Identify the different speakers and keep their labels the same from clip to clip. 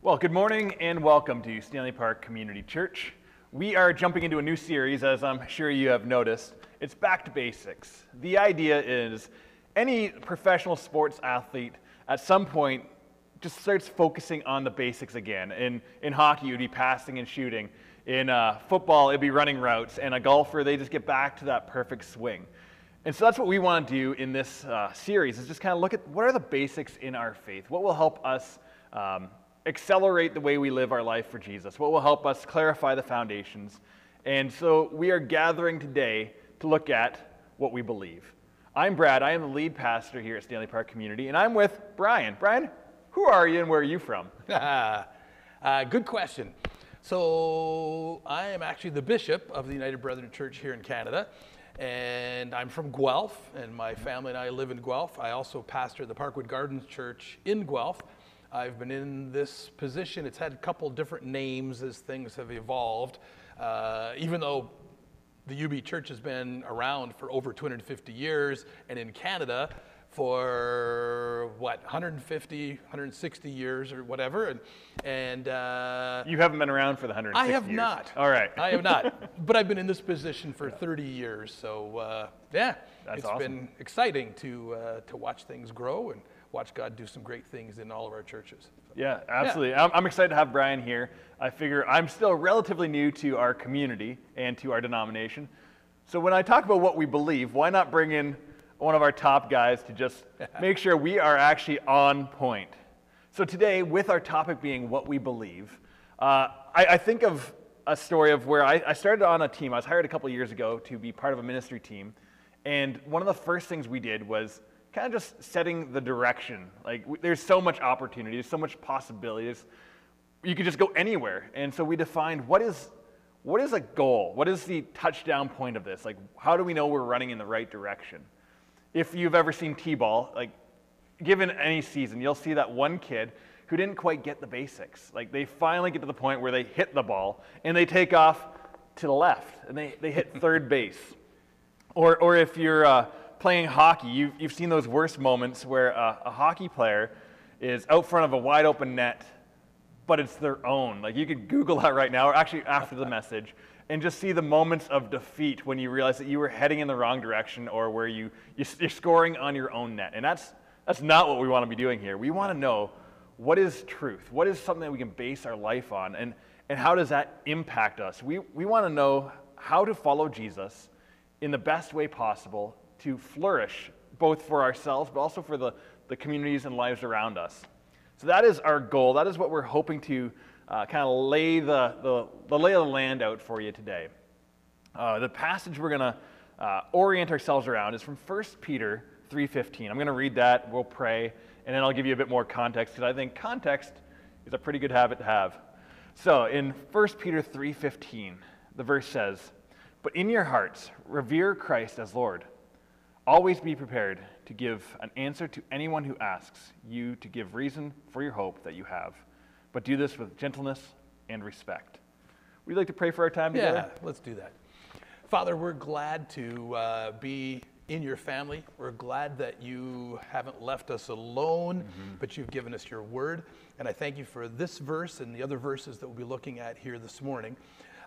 Speaker 1: Well, good morning and welcome to Stanley Park Community Church. We are jumping into a new series, as I'm sure you have noticed. It's back to basics. The idea is any professional sports athlete at some point just starts focusing on the basics again. In, in hockey, it would be passing and shooting. In uh, football, it'd be running routes. And a golfer, they just get back to that perfect swing. And so that's what we want to do in this uh, series, is just kind of look at what are the basics in our faith? What will help us um, accelerate the way we live our life for Jesus? What will help us clarify the foundations? And so we are gathering today to look at what we believe. I'm Brad. I am the lead pastor here at Stanley Park Community, and I'm with Brian. Brian, who are you and where are you from?
Speaker 2: uh, good question. So, I am actually the bishop of the United Brethren Church here in Canada, and I'm from Guelph, and my family and I live in Guelph. I also pastor the Parkwood Gardens Church in Guelph. I've been in this position. It's had a couple different names as things have evolved. Uh, even though the UB Church has been around for over 250 years, and in Canada for what 150, 160 years or whatever, and and uh,
Speaker 1: you haven't been around for the 160
Speaker 2: I have
Speaker 1: years.
Speaker 2: not.
Speaker 1: All right.
Speaker 2: I have not, but I've been in this position for 30 years. So uh, yeah,
Speaker 1: That's
Speaker 2: it's
Speaker 1: awesome.
Speaker 2: been exciting to uh, to watch things grow and watch God do some great things in all of our churches.
Speaker 1: Yeah, absolutely. I'm, I'm excited to have Brian here. I figure I'm still relatively new to our community and to our denomination. So when I talk about what we believe, why not bring in one of our top guys to just make sure we are actually on point? So today, with our topic being what we believe, uh, I, I, think of a story of where I, I started on a team. I was hired a couple years ago to be part of a ministry team. And one of the first things we did was kind of just setting the direction. Like, there's so much opportunity, there's so much possibilities. You could just go anywhere. And so we defined what is, what is a goal? What is the touchdown point of this? Like, how do we know we're running in the right direction? If you've ever seen T ball, like, given any season, you'll see that one kid who didn't quite get the basics. Like, they finally get to the point where they hit the ball and they take off to the left and they, they hit third base. Or, or if you're, uh, playing hockey, you've, you've seen those worst moments where a, a hockey player is out front of a wide open net, but it's their own. Like you could Google that right now, or actually after the message, and just see the moments of defeat when you realize that you were heading in the wrong direction or where you, you're scoring on your own net. And that's, that's not what we want to be doing here. We want to know what is truth? What is something that we can base our life on? And, and how does that impact us? We, we want to know how to follow Jesus in the best way possible to flourish, both for ourselves, but also for the, the communities and lives around us. So that is our goal. That is what we're hoping to uh, kind of lay the, the, the, lay of the land out for you today. Uh, the passage we're going to uh, orient ourselves around is from 1 Peter 3.15. I'm going to read that, we'll pray, and then I'll give you a bit more context, because I think context is a pretty good habit to have. So in 1 Peter 3.15, the verse says, But in your hearts, revere Christ as Lord Always be prepared to give an answer to anyone who asks you to give reason for your hope that you have, but do this with gentleness and respect. Would you like to pray for our time together?
Speaker 2: Yeah, let's do that. Father, we're glad to uh, be in your family. We're glad that you haven't left us alone, mm-hmm. but you've given us your word. And I thank you for this verse and the other verses that we'll be looking at here this morning.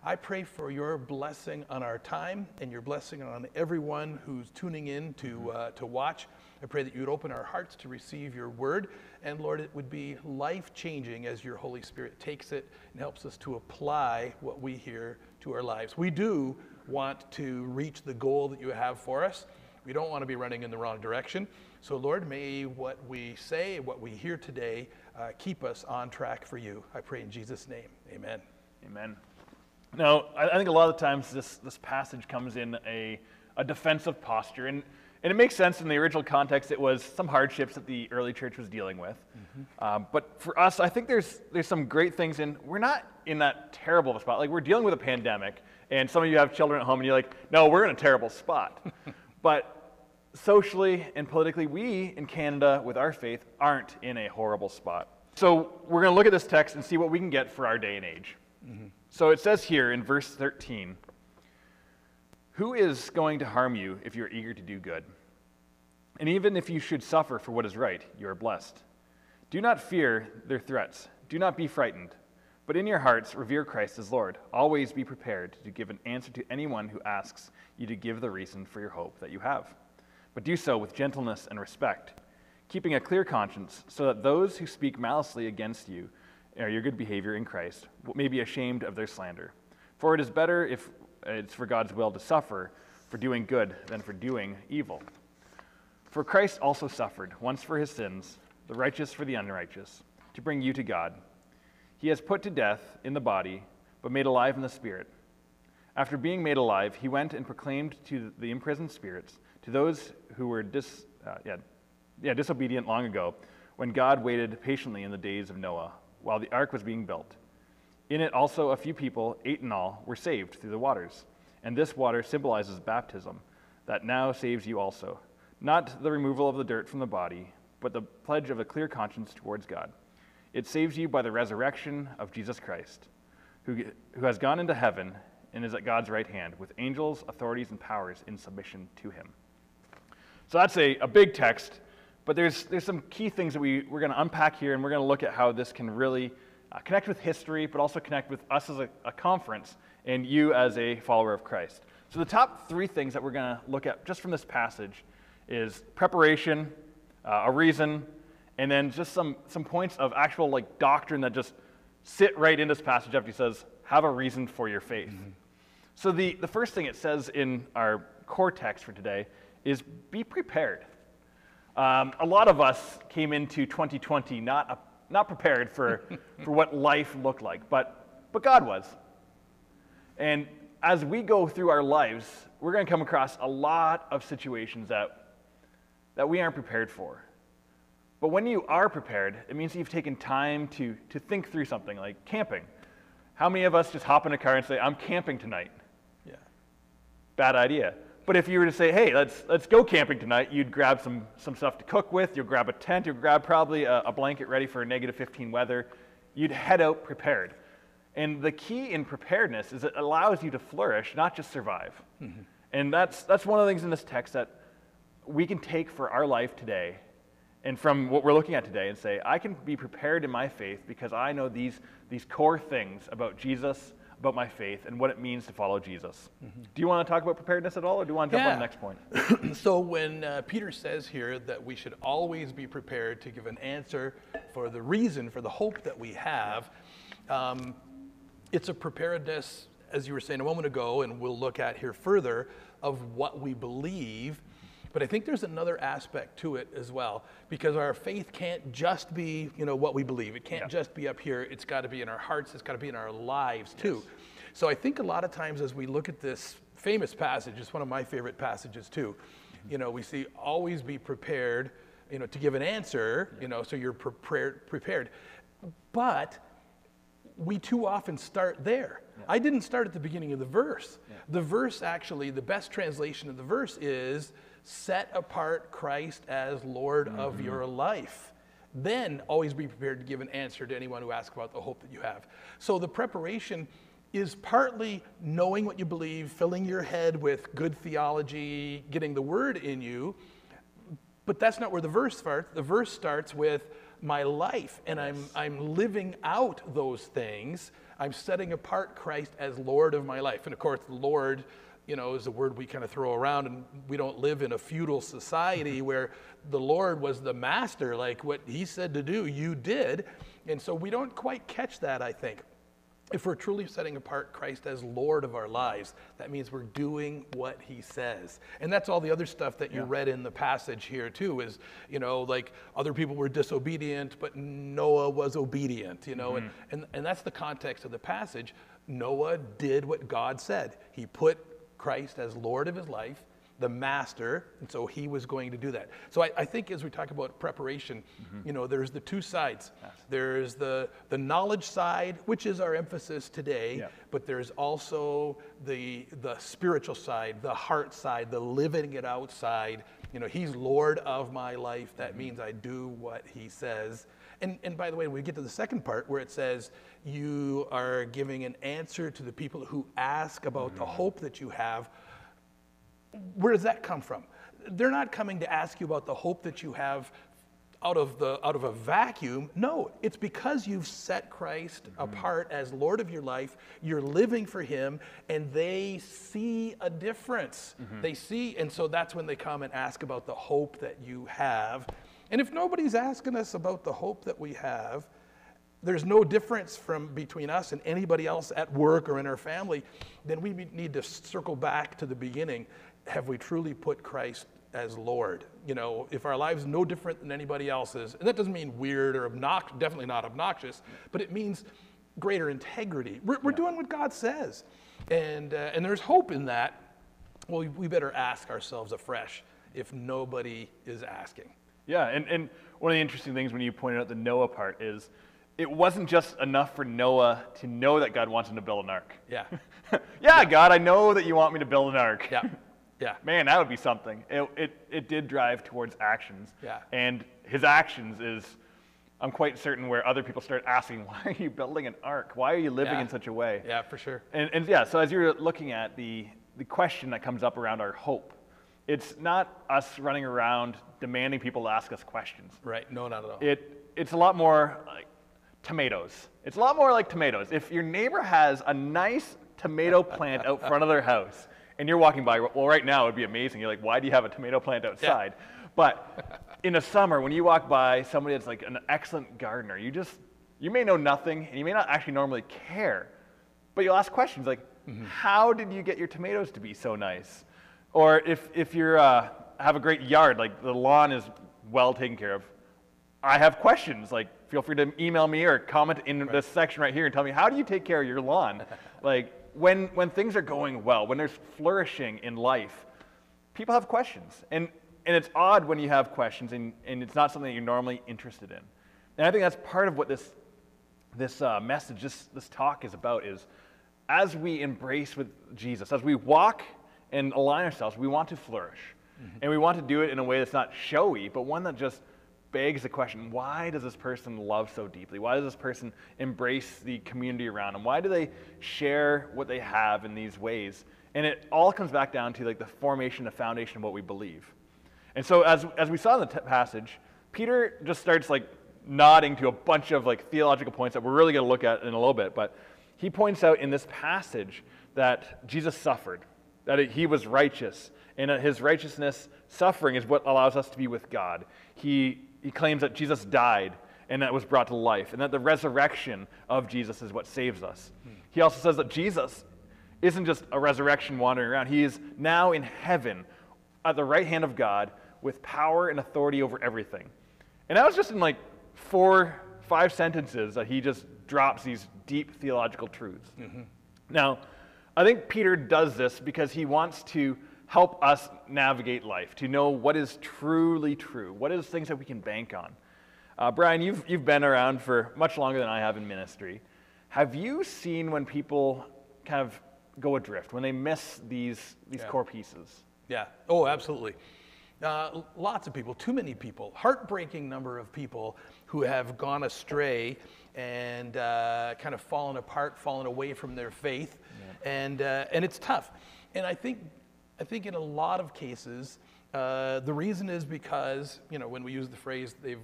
Speaker 2: I pray for your blessing on our time and your blessing on everyone who's tuning in to, mm-hmm. uh, to watch. I pray that you would open our hearts to receive your word. And Lord, it would be life changing as your Holy Spirit takes it and helps us to apply what we hear to our lives. We do want to reach the goal that you have for us. We don't want to be running in the wrong direction. So, Lord, may what we say, what we hear today, uh, keep us on track for you. I pray in Jesus' name. Amen.
Speaker 1: Amen. Now, I think a lot of times this, this passage comes in a, a defensive posture, and, and it makes sense in the original context. It was some hardships that the early church was dealing with. Mm-hmm. Um, but for us, I think there's, there's some great things in. We're not in that terrible spot. Like, we're dealing with a pandemic, and some of you have children at home, and you're like, no, we're in a terrible spot. but socially and politically, we in Canada, with our faith, aren't in a horrible spot. So we're going to look at this text and see what we can get for our day and age. So it says here in verse 13 Who is going to harm you if you're eager to do good? And even if you should suffer for what is right, you are blessed. Do not fear their threats. Do not be frightened, but in your hearts revere Christ as Lord. Always be prepared to give an answer to anyone who asks you to give the reason for your hope that you have. But do so with gentleness and respect, keeping a clear conscience, so that those who speak maliciously against you or your good behavior in Christ may be ashamed of their slander. For it is better if it's for God's will to suffer for doing good than for doing evil. For Christ also suffered once for his sins, the righteous for the unrighteous, to bring you to God. He has put to death in the body, but made alive in the spirit. After being made alive, he went and proclaimed to the imprisoned spirits, to those who were dis, uh, yeah, yeah, disobedient long ago, when God waited patiently in the days of Noah, while the ark was being built. In it also a few people, eight in all, were saved through the waters. And this water symbolizes baptism, that now saves you also. Not the removal of the dirt from the body, but the pledge of a clear conscience towards God. It saves you by the resurrection of Jesus Christ, who, who has gone into heaven and is at God's right hand, with angels, authorities, and powers in submission to him. So that's a, a big text, but there's, there's some key things that we, we're going to unpack here, and we're going to look at how this can really uh, connect with history, but also connect with us as a, a conference and you as a follower of Christ. So, the top three things that we're going to look at just from this passage is preparation, uh, a reason, and then just some, some points of actual like doctrine that just sit right in this passage after he says, have a reason for your faith. Mm-hmm. So, the, the first thing it says in our core text for today is be prepared. Um, a lot of us came into 2020 not, not prepared for, for what life looked like, but, but God was. And as we go through our lives, we're going to come across a lot of situations that, that we aren't prepared for. But when you are prepared, it means you've taken time to, to think through something like camping. How many of us just hop in a car and say, I'm camping tonight?
Speaker 2: Yeah.
Speaker 1: Bad idea. But if you were to say, hey, let's, let's go camping tonight, you'd grab some, some stuff to cook with, you'll grab a tent, you'll grab probably a, a blanket ready for negative 15 weather. You'd head out prepared. And the key in preparedness is it allows you to flourish, not just survive. Mm-hmm. And that's, that's one of the things in this text that we can take for our life today and from what we're looking at today and say, I can be prepared in my faith because I know these, these core things about Jesus, about my faith, and what it means to follow Jesus. Mm-hmm. Do you want to talk about preparedness at all, or do you want to jump yeah. on the next point?
Speaker 2: so, when uh, Peter says here that we should always be prepared to give an answer for the reason, for the hope that we have, um, it's a preparedness, as you were saying a moment ago, and we'll look at here further, of what we believe. But I think there's another aspect to it as well, because our faith can't just be, you know, what we believe. It can't yeah. just be up here. It's got to be in our hearts. It's got to be in our lives too. Yes. So I think a lot of times as we look at this famous passage, it's one of my favorite passages too. Mm-hmm. You know, we see always be prepared, you know, to give an answer. You know, so you're prepared. Prepared, but we too often start there. Yeah. I didn't start at the beginning of the verse. Yeah. The verse actually, the best translation of the verse is set apart Christ as Lord mm-hmm. of your life. Then always be prepared to give an answer to anyone who asks about the hope that you have. So the preparation is partly knowing what you believe, filling your head with good theology, getting the word in you. But that's not where the verse starts. The verse starts with my life and I'm, I'm living out those things. I'm setting apart Christ as Lord of my life. And of course, Lord, you know, is a word we kind of throw around, and we don't live in a feudal society where the Lord was the master, like what he said to do, you did. And so we don't quite catch that, I think if we're truly setting apart Christ as Lord of our lives, that means we're doing what he says. And that's all the other stuff that you yeah. read in the passage here, too, is, you know, like other people were disobedient, but Noah was obedient, you know, mm-hmm. and, and, and that's the context of the passage. Noah did what God said, he put Christ as Lord of his life the master, and so he was going to do that. So I, I think as we talk about preparation, mm-hmm. you know, there's the two sides. Yes. There's the, the knowledge side, which is our emphasis today, yeah. but there's also the, the spiritual side, the heart side, the living it outside. You know, he's Lord of my life. That mm-hmm. means I do what he says. And, and by the way, we get to the second part where it says you are giving an answer to the people who ask about mm-hmm. the hope that you have where does that come from? They're not coming to ask you about the hope that you have out of the out of a vacuum. No it's because you've set christ mm-hmm. apart as lord of your life you're living for him and they see a difference. Mm-hmm. They see and so that's when they come and ask about the hope that you have. And if nobody's asking us about the hope that we have there's no difference from between us and anybody else at work or in our family then we need to circle back to the beginning have we truly put christ as lord? You know if our lives no different than anybody else's and that doesn't mean weird or obnoxious definitely not obnoxious but it means greater integrity. We're, we're doing what god says. And uh, and there's hope in that. Well we, better ask ourselves afresh if nobody is asking.
Speaker 1: Yeah, and, and one of the interesting things when you pointed out the Noah part is it wasn't just enough for Noah to know that God wants him to build an ark.
Speaker 2: yeah
Speaker 1: yeah, God, I know that you want me to build an ark.
Speaker 2: yeah yeah
Speaker 1: Man, that would be something. It, it, it did drive towards actions.
Speaker 2: Yeah.
Speaker 1: And his actions is, I'm quite certain, where other people start asking, why are you building an ark? Why are you living
Speaker 2: Yeah.
Speaker 1: in such a way?
Speaker 2: yeah for sure
Speaker 1: And, and yeah, so as you're looking at the, the question that comes up around our hope, it's not us running around demanding people to ask us questions.
Speaker 2: right no not at all
Speaker 1: It, it's a lot more like tomatoes. It's a lot more like tomatoes. If your neighbor has a nice tomato plant out front of their house and you're walking by, well, right now it would be amazing. You're like, why do you have a tomato plant outside? But in the summer, when you walk by somebody that's like an excellent gardener, you just, you may know nothing and you may not actually normally care, but you'll ask questions like, how did you get your tomatoes to be so nice? Or if, if you uh, have a great yard, like the lawn is well taken care of, I have questions. Like, feel free to email me or comment in this section right here and tell me how do you take care of your lawn? like, when when things are going well, when there's flourishing in life, people have questions, and and it's odd when you have questions and and it's not something that you're normally interested in. And I think that's part of what this this uh, message, this this talk is about. Is as we embrace with Jesus, as we walk and align ourselves, we want to flourish, and we want to do it in a way that's not showy, but one that just begs the question why does this person love so deeply? Why does this person embrace the community around them? Why do they share what they have in these ways? And it all comes back down to like the formation, the foundation of what we believe. And so as, as we saw in the t- passage, Peter just starts like nodding to a bunch of like theological points that we're really going to look at in a little bit. But he points out in this passage that Jesus suffered, that it- he was righteous, and his righteousness, suffering, is what allows us to be with God. He, he claims that Jesus died and that was brought to life, and that the resurrection of Jesus is what saves us. He also says that Jesus isn't just a resurrection wandering around, he is now in heaven at the right hand of God with power and authority over everything. And that was just in like four, five sentences that he just drops these deep theological truths. Mm-hmm. Now, I think Peter does this because he wants to help us navigate life, to know what is truly true, what is things that we can bank on. Uh, Brian, you've, you've been around for much longer than I have in ministry. Have you seen when people kind of go adrift, when they miss these, these
Speaker 2: Yeah.
Speaker 1: core pieces?
Speaker 2: Yeah. Oh, absolutely. Uh, lots of people, too many people, heartbreaking number of people who have gone astray and uh, kind of fallen apart, fallen away from their faith, and uh, and it's tough. And I think I think in a lot of cases, uh, the reason is because you know when we use the phrase they've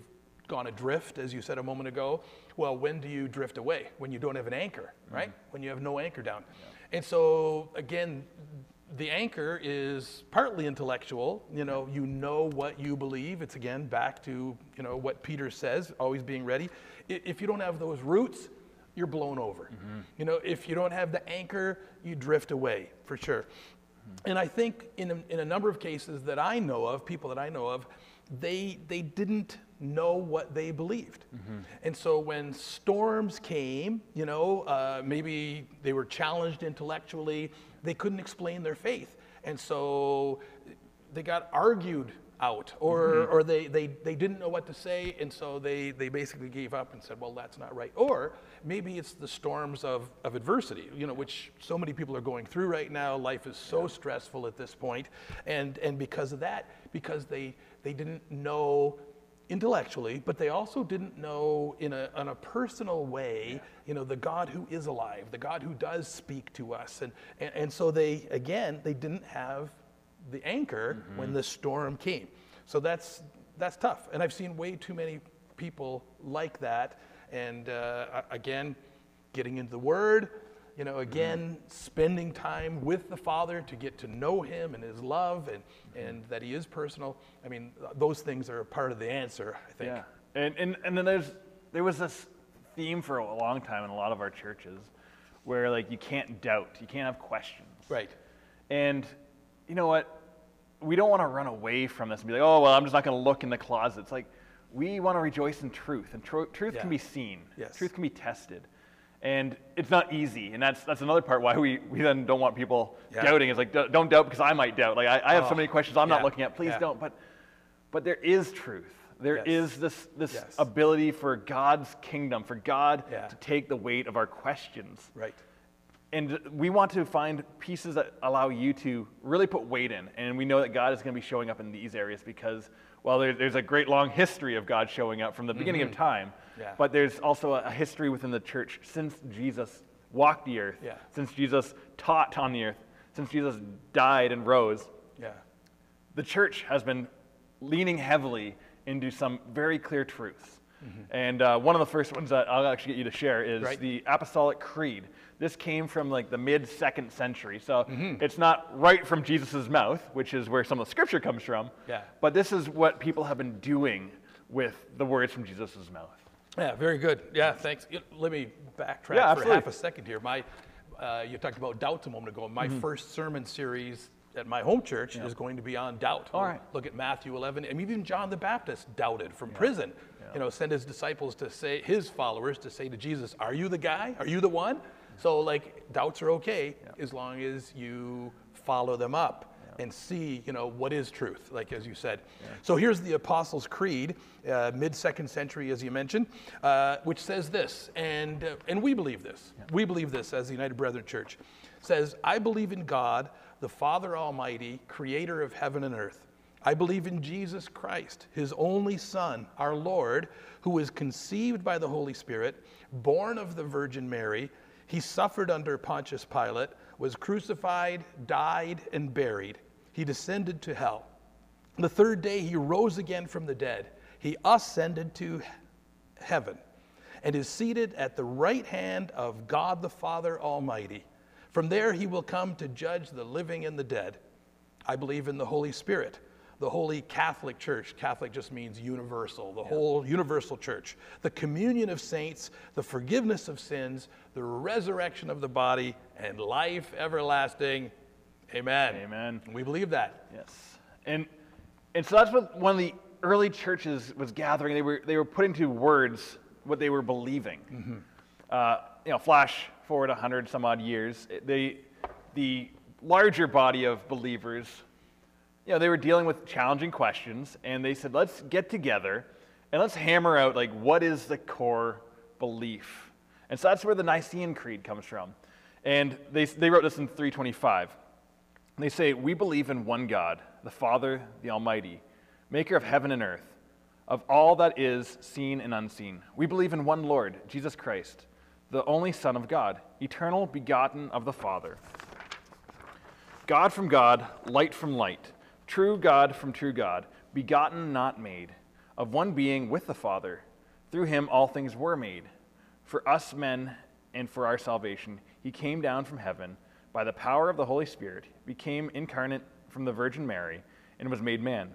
Speaker 2: gone adrift, as you said a moment ago. Well, when do you drift away? When you don't have an anchor, right? When you have no anchor down. And so again, the anchor is partly intellectual you know you know what you believe it's again back to you know what peter says always being ready if you don't have those roots you're blown over you know if you don't have the anchor you drift away for sure and i think in a, in a number of cases that i know of people that i know of they they didn't know what they believed. And so when storms came you know uh, maybe they were challenged intellectually they couldn't explain their faith. And so they got argued out or, mm-hmm. or they, they, they didn't know what to say and so they, they basically gave up and said well that's not right. Or maybe it's the storms of, of adversity you know which so many people are going through right now. Life is so stressful at this point and, and because of that because they, they didn't know intellectually, but they also didn't know in a, in a personal way, you know, the God who is alive, the God who does speak to us. And, and, and so they, again, they didn't have the anchor mm-hmm. when the storm came. So that's, that's tough. And I've seen way too many people like that. And uh, again, getting into the Word, you know, again, mm-hmm. spending time with the Father to get to know Him and His love and, mm-hmm. and that He is personal. I mean, those things are part of the answer, I think.
Speaker 1: Yeah. And, and, and then there's, there was this theme for a long time in a lot of our churches where, like, you can't doubt, you can't have questions.
Speaker 2: Right.
Speaker 1: And you know what? We don't want to run away from this and be like, oh, well, I'm just not going to look in the closet. It's like, we want to rejoice in truth, and tr- truth
Speaker 2: Yeah.
Speaker 1: can be seen.
Speaker 2: Yes.
Speaker 1: Truth can be tested. And it's not easy, and that's, that's another part why we, we then don't want people
Speaker 2: Yeah.
Speaker 1: doubting. It's like, "Don't- doubt because I might doubt. Like, I, I have
Speaker 2: Oh,
Speaker 1: so many questions I'm
Speaker 2: yeah,
Speaker 1: not looking at. Please don't. But, but there is truth. There is
Speaker 2: Yes.
Speaker 1: this, this
Speaker 2: Yes.
Speaker 1: ability for God's kingdom, for God to take the weight of our questions
Speaker 2: Right.
Speaker 1: And we want to find pieces that allow you to really put weight in. And we know that God is going to be showing up in these areas because, well, there, there's a great long history of God showing up from the beginning of time.
Speaker 2: Mm-hmm. Yeah.
Speaker 1: But there's also a, a history within the church since Jesus walked the earth,
Speaker 2: Yeah.
Speaker 1: since Jesus taught on the earth, since Jesus died and rose.
Speaker 2: Yeah.
Speaker 1: The church has been leaning heavily into some very clear truths. And uh, one of the first ones that I'll actually get you to share is
Speaker 2: Right.
Speaker 1: the Apostolic Creed. This came from like the mid second century. So
Speaker 2: Mm-hmm.
Speaker 1: it's not right from Jesus' mouth, which is where some of the scripture comes from.
Speaker 2: Yeah.
Speaker 1: But this is what people have been doing with the words from Jesus' mouth.
Speaker 2: Yeah, very good. Yeah, thanks. Let me backtrack
Speaker 1: Yeah,
Speaker 2: for half a second here. My, uh, you talked about doubts a moment ago. My
Speaker 1: Mm-hmm.
Speaker 2: first sermon series at my home church is going to be on doubt.
Speaker 1: All
Speaker 2: Look at Matthew 11. And even John the Baptist doubted from prison. You know, send his disciples to say, his followers to say to Jesus, Are you the guy? Are you the one? So, like, doubts are okay as long as you follow them up and see, you know, what is truth, like as you said. So here's the Apostles' Creed, uh, mid second century, as you mentioned, uh, which says this, and, uh, and we believe this. We believe this as the United Brethren Church. says, I believe in God, the Father Almighty, creator of heaven and earth. I believe in Jesus Christ, his only Son, our Lord, who was conceived by the Holy Spirit, born of the Virgin Mary. He suffered under Pontius Pilate, was crucified, died, and buried. He descended to hell. The third day he rose again from the dead. He ascended to heaven and is seated at the right hand of God the Father Almighty. From there he will come to judge the living and the dead. I believe in the Holy Spirit, the Holy Catholic Church. Catholic just means universal, the whole universal church. The communion of saints, the forgiveness of sins, the resurrection of the body, and life everlasting. Amen.
Speaker 1: Amen.
Speaker 2: We believe that.
Speaker 1: Yes. And, and so that's what one of the early churches was gathering. They were, they were putting to words what they were believing. Uh, you know, flash forward 100 some odd years, they, the larger body of believers, you know, they were dealing with challenging questions, and they said, let's get together and let's hammer out, like, what is the core belief? And so that's where the Nicene Creed comes from. And they, they wrote this in 325. They say, We believe in one God, the Father, the Almighty, maker of heaven and earth, of all that is seen and unseen. We believe in one Lord, Jesus Christ, the only Son of God, eternal, begotten of the Father. God from God, light from light, true God from true God, begotten, not made, of one being with the Father. Through him all things were made. For us men and for our salvation, he came down from heaven by the power of the Holy Spirit, became incarnate from the Virgin Mary, and was made man.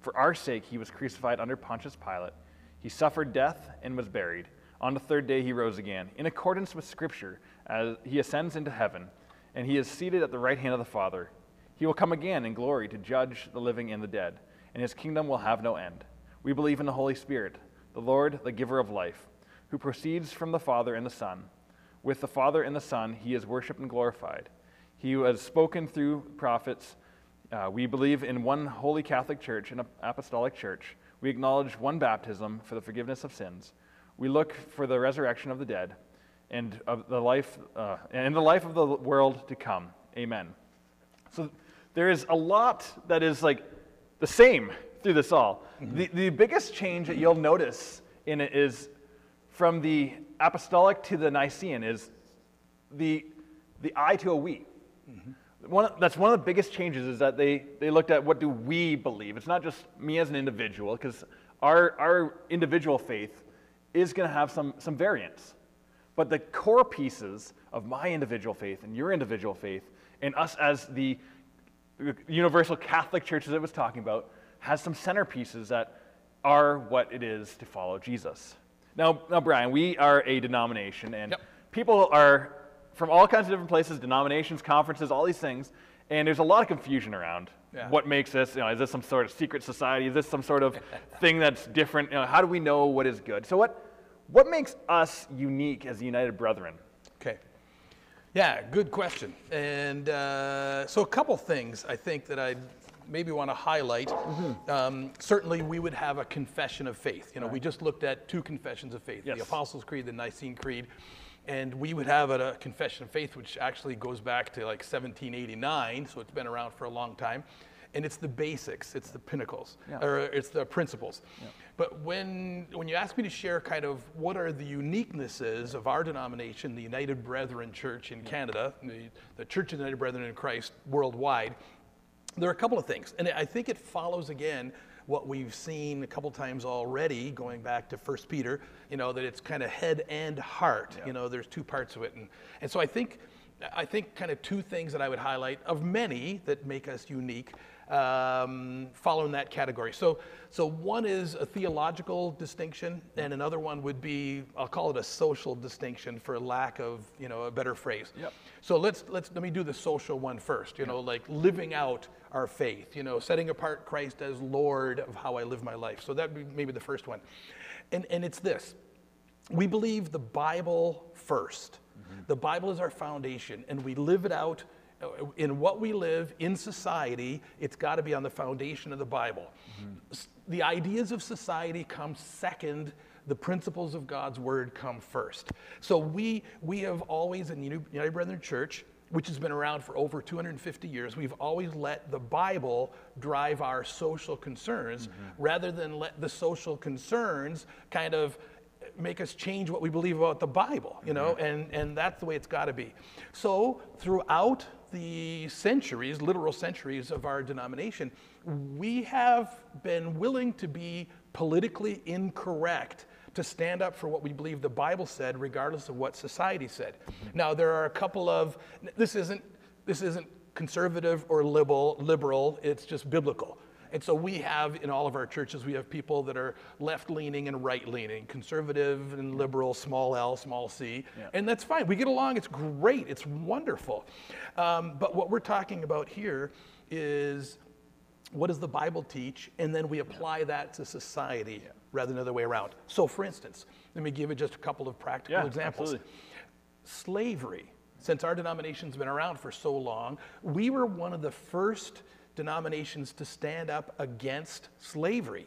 Speaker 1: For our sake, he was crucified under Pontius Pilate. He suffered death and was buried. On the third day, he rose again, in accordance with Scripture, as he ascends into heaven, and he is seated at the right hand of the Father. He will come again in glory to judge the living and the dead, and his kingdom will have no end. We believe in the Holy Spirit, the Lord, the giver of life, who proceeds from the Father and the Son. With the Father and the Son, he is worshiped and glorified. He who has spoken through prophets. Uh, we believe in one holy Catholic Church and an apostolic church. We acknowledge one baptism for the forgiveness of sins. We look for the resurrection of the dead and of the life uh, and the life of the world to come. Amen. So there is a lot that is like the same through this all. Mm-hmm. The, the biggest change that you'll notice in it is from the apostolic to the Nicene is the, the I to a we. Mm-hmm. one, that's one of the biggest changes is that they, they looked at what do we believe. It's not just me as an individual, because our, our individual faith is going to have some, some variance. But the core pieces of my individual faith and your individual faith, and us as the universal Catholic Church that it was talking about, has some centerpieces that are what it is to follow Jesus. Now, now Brian, we are a denomination, and
Speaker 2: Yep.
Speaker 1: people are from all kinds of different places, denominations, conferences, all these things, and there's a lot of confusion around
Speaker 2: Yeah.
Speaker 1: what makes this. You know, is this some sort of secret society? Is this some sort of thing that's different? You know, how do we know what is good? So, what what makes us unique as the United Brethren?
Speaker 2: Okay. Yeah, good question. And uh, so, a couple things I think that I maybe want to highlight. Um, certainly, we would have a confession of faith. You know, we just looked at two confessions of faith:
Speaker 1: Yes.
Speaker 2: the Apostles' Creed, the Nicene Creed. And we would have a, a confession of faith, which actually goes back to like 1789, so it's been around for a long time. And it's the basics, it's the pinnacles,
Speaker 1: Yeah.
Speaker 2: or it's the principles. But when, when you ask me to share kind of what are the uniquenesses of our denomination, the United Brethren Church in Canada, the, the Church of the United Brethren in Christ worldwide, there are a couple of things. And I think it follows again what we've seen a couple times already, going back to First Peter, you know, that it's kind of head and heart. You know, there's two parts of it. And, and so I think, I think kind of two things that I would highlight of many that make us unique um, fall in that category. So, so one is a theological distinction, and another one would be, I'll call it a social distinction for lack of, you know, a better phrase.
Speaker 1: Yep.
Speaker 2: So let's let's let me do the social one first. You know, like living out our faith. You know, setting apart Christ as Lord of how I live my life. So that maybe the first one, and and it's this: we believe the Bible 1st The Bible is our foundation, and we live it out. In what we live in society, it's got to be on the foundation of the Bible. Mm-hmm. S- The ideas of society come second the principles of God's word come first. So we we have always in Uni- United Brethren Church, which has been around for over 250 years, we've always let the Bible drive our social concerns mm-hmm. rather than let the social concerns kind of make us change what we believe about the Bible, you know, mm-hmm. and, and that's the way it's got to be. So throughout the centuries, literal centuries of our denomination, we have been willing to be politically incorrect to stand up for what we believe the Bible said, regardless of what society said. Now, there are a couple of, this isn't, this isn't conservative or liberal, liberal, it's just biblical. And so we have in all of our churches, we have people that are left leaning and right leaning, conservative and liberal, small l, small c. And that's fine. We get along. It's great. It's wonderful. Um, but what we're talking about here is what does the Bible teach? And then we apply that to society rather than the other way around. So, for instance, let me give you just a couple of practical
Speaker 1: Yeah,
Speaker 2: examples
Speaker 1: absolutely.
Speaker 2: slavery. Since our denomination's been around for so long, we were one of the first denominations to stand up against slavery.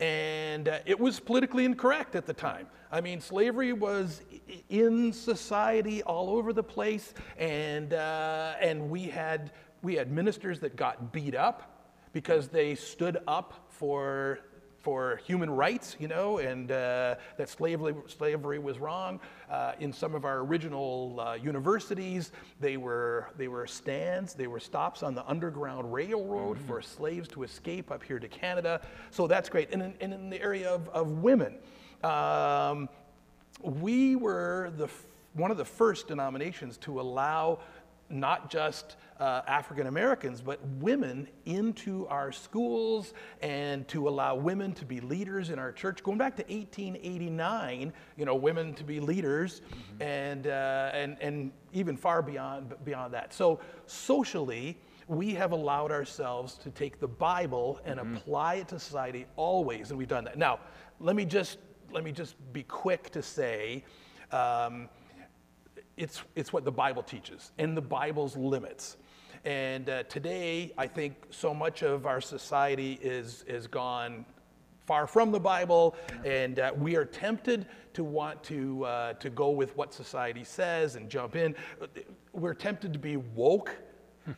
Speaker 2: And uh, it was politically incorrect at the time. I mean, slavery was in society all over the place, and, uh, and we, had, we had ministers that got beat up because they stood up for for human rights, you know, and uh, that slavery, slavery was wrong. Uh, in some of our original uh, universities, they were, they were stands, they were stops on the Underground Railroad for slaves to escape up here to Canada. So that's great. And in, and in the area of, of women, um, we were the, f- one of the first denominations to allow not just uh, African Americans, but women into our schools and to allow women to be leaders in our church. Going back to 1889, you know, women to be leaders and, uh, and, and even far beyond, beyond that. So socially, we have allowed ourselves to take the Bible and apply it to society always, and we've done that. Now, let me just, let me just be quick to say, um, it's, it's what the Bible teaches and the Bible's limits. And uh, today, I think so much of our society is, is gone far from the Bible, and uh, we are tempted to want to, uh, to go with what society says and jump in. We're tempted to be woke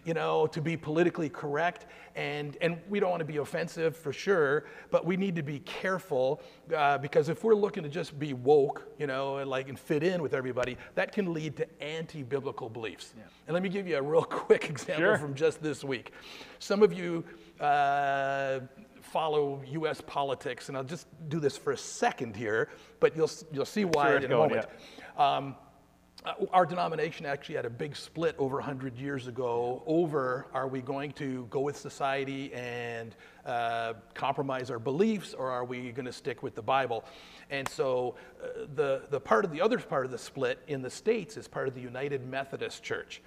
Speaker 2: you know, to be politically correct. And, and we don't want to be offensive for sure, but we need to be careful uh, because if we're looking to just be woke, you know, and like and fit in with everybody, that can lead to anti-biblical beliefs. And let me give you a real quick example
Speaker 1: Sure.
Speaker 2: from just this week. Some of you uh, follow U.S. politics, and I'll just do this for a second here, but you'll you'll see why
Speaker 1: Sure,
Speaker 2: in a moment. Um, uh, our denomination actually had a big split over 100 years ago over are we going to go with society and uh, compromise our beliefs or are we going to stick with the Bible? And so uh, the, the part of the other part of the split in the States is part of the United Methodist Church.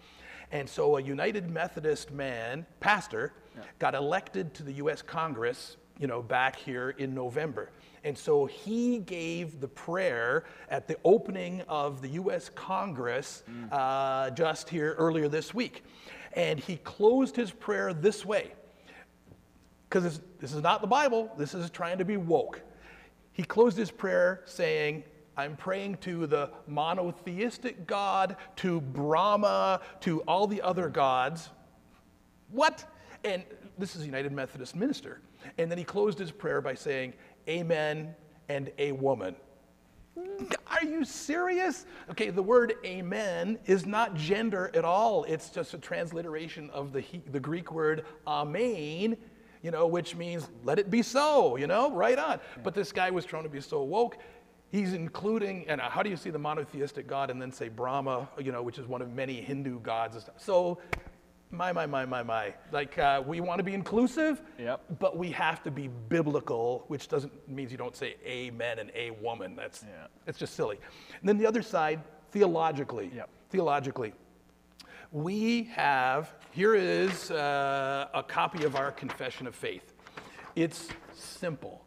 Speaker 2: And so a United Methodist man, pastor, got elected to the US Congress, you know, back here in November. And so he gave the prayer at the opening of the US Congress uh, just here earlier this week. And he closed his prayer this way because this is not the Bible, this is trying to be woke. He closed his prayer saying, I'm praying to the monotheistic God, to Brahma, to all the other gods. What? And this is a United Methodist minister. And then he closed his prayer by saying, Amen and a woman. Are you serious? Okay, the word amen is not gender at all. It's just a transliteration of the, the Greek word amen, you know, which means let it be so, you know, right on. But this guy was trying to be so woke. He's including, and how do you see the monotheistic God and then say Brahma, you know, which is one of many Hindu gods and stuff. So, my, my, my, my, my. Like, uh, we want to be inclusive,
Speaker 1: Yep.
Speaker 2: but we have to be biblical, which doesn't means you don't say amen and a woman. That's
Speaker 1: Yeah.
Speaker 2: it's just silly. And then the other side, theologically.
Speaker 1: Yep.
Speaker 2: Theologically, we have here is uh, a copy of our confession of faith. It's simple.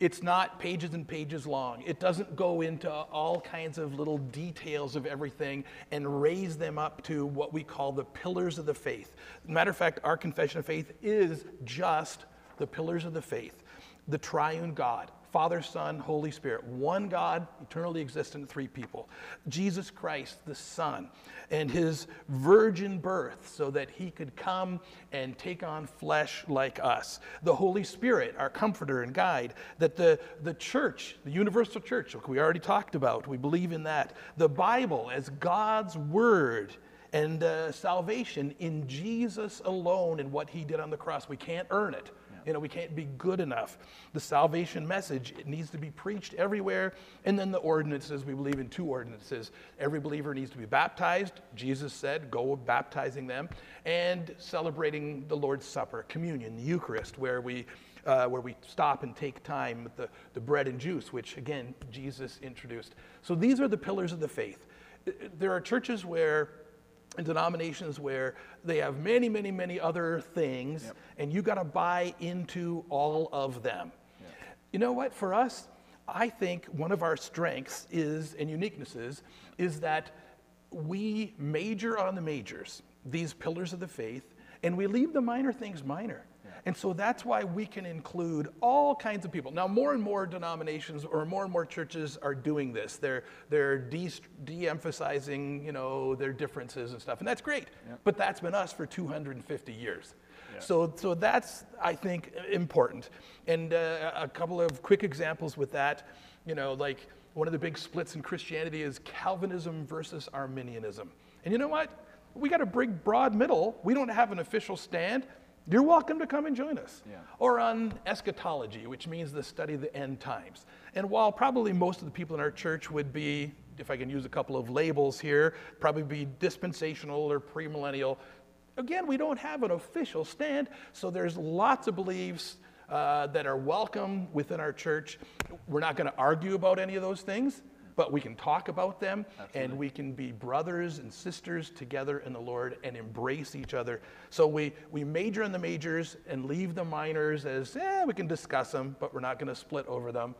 Speaker 2: It's not pages and pages long. It doesn't go into all kinds of little details of everything and raise them up to what we call the pillars of the faith. Matter of fact, our confession of faith is just the pillars of the faith the triune God, Father, Son, Holy Spirit, one God, eternally existent, three people. Jesus Christ, the Son, and his virgin birth so that he could come and take on flesh like us. The Holy Spirit, our comforter and guide. That the, the church, the universal church, like we already talked about, we believe in that. The Bible as God's word and uh, salvation in Jesus alone and what he did on the cross. We can't earn it. You know, we can't be good enough. The salvation message, it needs to be preached everywhere. And then the ordinances, we believe in two ordinances. Every believer needs to be baptized. Jesus said, go baptizing them. And celebrating the Lord's Supper, communion, the Eucharist, where we, uh, where we stop and take time with the, the bread and juice, which again, Jesus introduced. So these are the pillars of the faith. There are churches where and denominations where they have many, many, many other things, and you got to buy into all of them. You know what? For us, I think one of our strengths is and uniquenesses is that we major on the majors, these pillars of the faith, and we leave the minor things minor. And so that's why we can include all kinds of people. Now, more and more denominations or more and more churches are doing this. They're, they're de- de-emphasizing, you know, their differences and stuff, and that's great. But that's been us for 250 years. So, so that's, I think, important. And uh, a couple of quick examples with that, you know, like one of the big splits in Christianity is Calvinism versus Arminianism. And you know what? We got a big, broad middle. We don't have an official stand. You're welcome to come and join us.
Speaker 1: Yeah.
Speaker 2: Or on eschatology, which means the study of the end times. And while probably most of the people in our church would be, if I can use a couple of labels here, probably be dispensational or premillennial, again, we don't have an official stand. So there's lots of beliefs uh, that are welcome within our church. We're not going to argue about any of those things, but we can talk about them and we can be brothers and sisters together in the Lord and embrace each other. So we, we major in the majors and leave the minors as, eh, we can discuss them, but we're not going to split over them.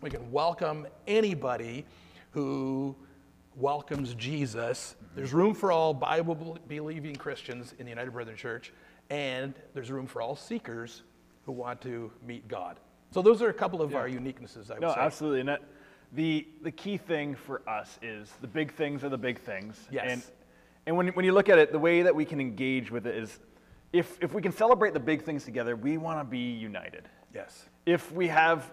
Speaker 2: We can welcome anybody who welcomes Jesus. There's room for all Bible believing Christians in the United Brethren Church, and there's room for all seekers who want to meet God. So those are a couple of our uniquenesses, I would
Speaker 1: No,
Speaker 2: say.
Speaker 1: absolutely. And that, the the key thing for us is the big things are the big things.
Speaker 2: Yes.
Speaker 1: And And when, when you look at it, the way that we can engage with it is if, if we can celebrate the big things together, we want to be united.
Speaker 2: Yes.
Speaker 1: If we have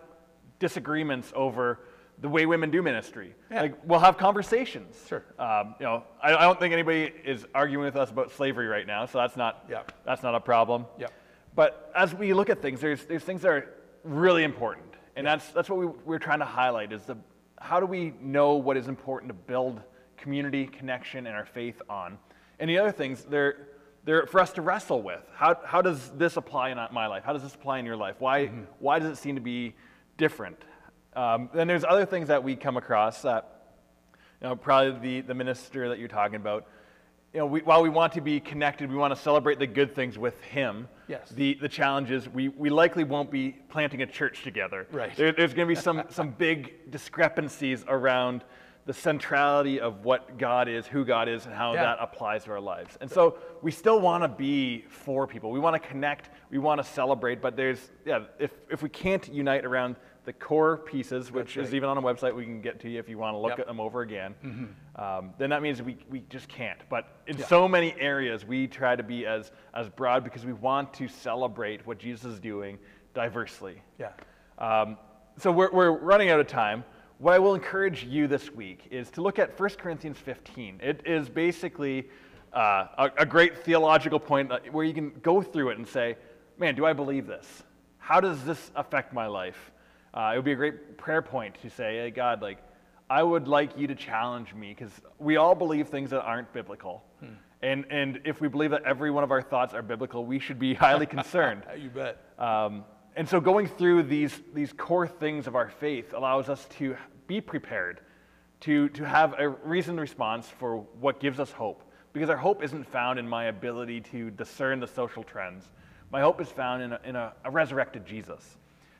Speaker 1: disagreements over the way women do ministry,
Speaker 2: Yeah.
Speaker 1: like we'll have conversations.
Speaker 2: Sure.
Speaker 1: Um, you know, I, I don't think anybody is arguing with us about slavery right now, so that's not
Speaker 2: Yeah.
Speaker 1: that's not a problem.
Speaker 2: Yeah.
Speaker 1: But as we look at things, there's there's things that are really important, and that's that's what we, we're trying to highlight is the how do we know what is important to build community connection and our faith on, and the other things they're they're for us to wrestle with. How how does this apply in my life? How does this apply in your life? Why why does it seem to be different? Um, then there's other things that we come across that you know, probably the, the minister that you're talking about, you know, we, while we want to be connected, we want to celebrate the good things with him.
Speaker 2: Yes.
Speaker 1: The, the challenge is we, we likely won't be planting a church together.
Speaker 2: Right.
Speaker 1: There, there's going to be some, some big discrepancies around the centrality of what God is, who God is, and how
Speaker 2: Yeah.
Speaker 1: that applies to our lives. And so we still want to be for people. We want to connect. We want to celebrate. But there's, yeah, if, if we can't unite around the core pieces, which
Speaker 2: right.
Speaker 1: is even on a website we can get to you if you want to look
Speaker 2: Yep.
Speaker 1: at them over again, um, then that means we, we just can't. But in
Speaker 2: Yeah.
Speaker 1: so many areas, we try to be as, as broad because we want to celebrate what Jesus is doing diversely.
Speaker 2: Yeah.
Speaker 1: Um, so we're, we're running out of time. What I will encourage you this week is to look at 1 Corinthians 15. It is basically uh, a, a great theological point where you can go through it and say, man, do I believe this? How does this affect my life? Uh, it would be a great prayer point to say, hey, God, like, I would like you to challenge me because we all believe things that aren't biblical. And, and if we believe that every one of our thoughts are biblical, we should be highly concerned.
Speaker 2: You bet.
Speaker 1: Um, and so going through these, these core things of our faith allows us to be prepared, to, to have a reasoned response for what gives us hope. Because our hope isn't found in my ability to discern the social trends. My hope is found in a, in a, a resurrected Jesus.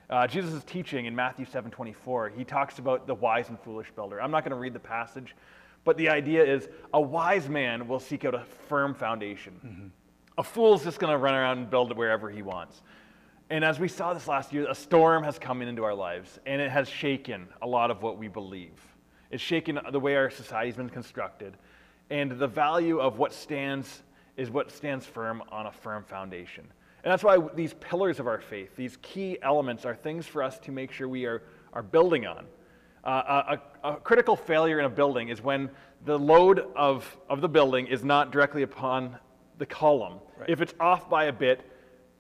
Speaker 1: Uh, Jesus' teaching in Matthew 7:24, he talks about the wise and foolish builder. I'm not going to read the passage, but the idea is a wise man will seek out a firm foundation. A fool's just going to run around and build it wherever he wants. And as we saw this last year, a storm has come into our lives, and it has shaken a lot of what we believe. It's shaken the way our society's been constructed, and the value of what stands is what stands firm on a firm foundation. And that's why these pillars of our faith, these key elements, are things for us to make sure we are, are building on. Uh, a, a critical failure in a building is when the load of, of the building is not directly upon the column.
Speaker 2: Right.
Speaker 1: If it's off by a bit,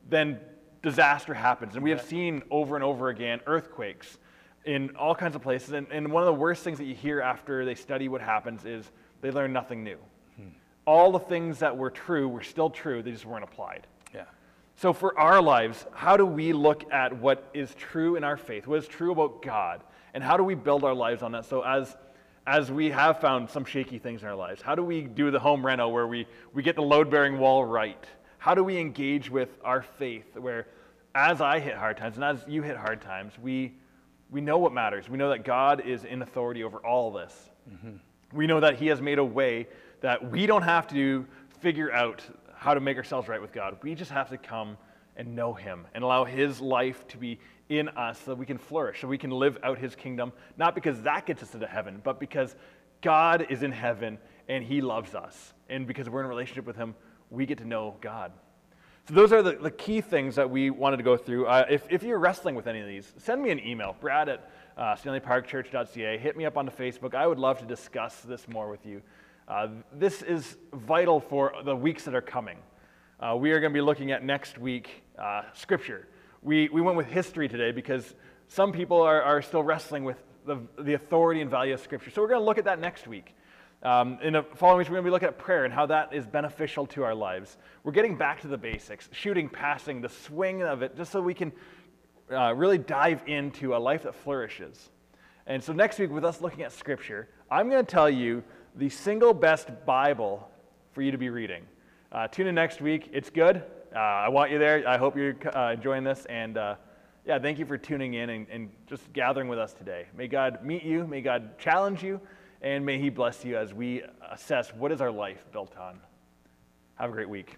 Speaker 1: then disaster happens. And we have seen over and over again earthquakes in all kinds of places. And, and one of the worst things that you hear after they study what happens is they learn nothing new. All the things that were true were still true, they just weren't applied. So, for our lives, how do we look at what is true in our faith, what is true about God, and how do we build our lives on that? So, as as we have found some shaky things in our lives, how do we do the home reno where we, we get the load bearing wall right? How do we engage with our faith where, as I hit hard times and as you hit hard times, we, we know what matters? We know that God is in authority over all this. Mm-hmm. We know that He has made a way that we don't have to figure out how to make ourselves right with God. We just have to come and know Him and allow His life to be in us so that we can flourish, so we can live out His kingdom, not because that gets us into heaven, but because God is in heaven and He loves us. And because we're in a relationship with Him, we get to know God. So those are the, the key things that we wanted to go through. Uh, if, if you're wrestling with any of these, send me an email, brad at uh, stanleyparkchurch.ca. Hit me up on the Facebook. I would love to discuss this more with you. Uh, this is vital for the weeks that are coming. Uh, we are going to be looking at next week uh, Scripture. We, we went with history today because some people are, are still wrestling with the, the authority and value of Scripture. So we're going to look at that next week. Um, in the following weeks, we're going to be looking at prayer and how that is beneficial to our lives. We're getting back to the basics shooting, passing, the swing of it, just so we can uh, really dive into a life that flourishes. And so, next week, with us looking at Scripture, I'm going to tell you the single best Bible for you to be reading. Uh, tune in next week. It's good. Uh, I want you there. I hope you're uh, enjoying this. And uh, yeah, thank you for tuning in and, and just gathering with us today. May God meet you, may God challenge you, and may He bless you as we assess what is our life built on. Have a great week.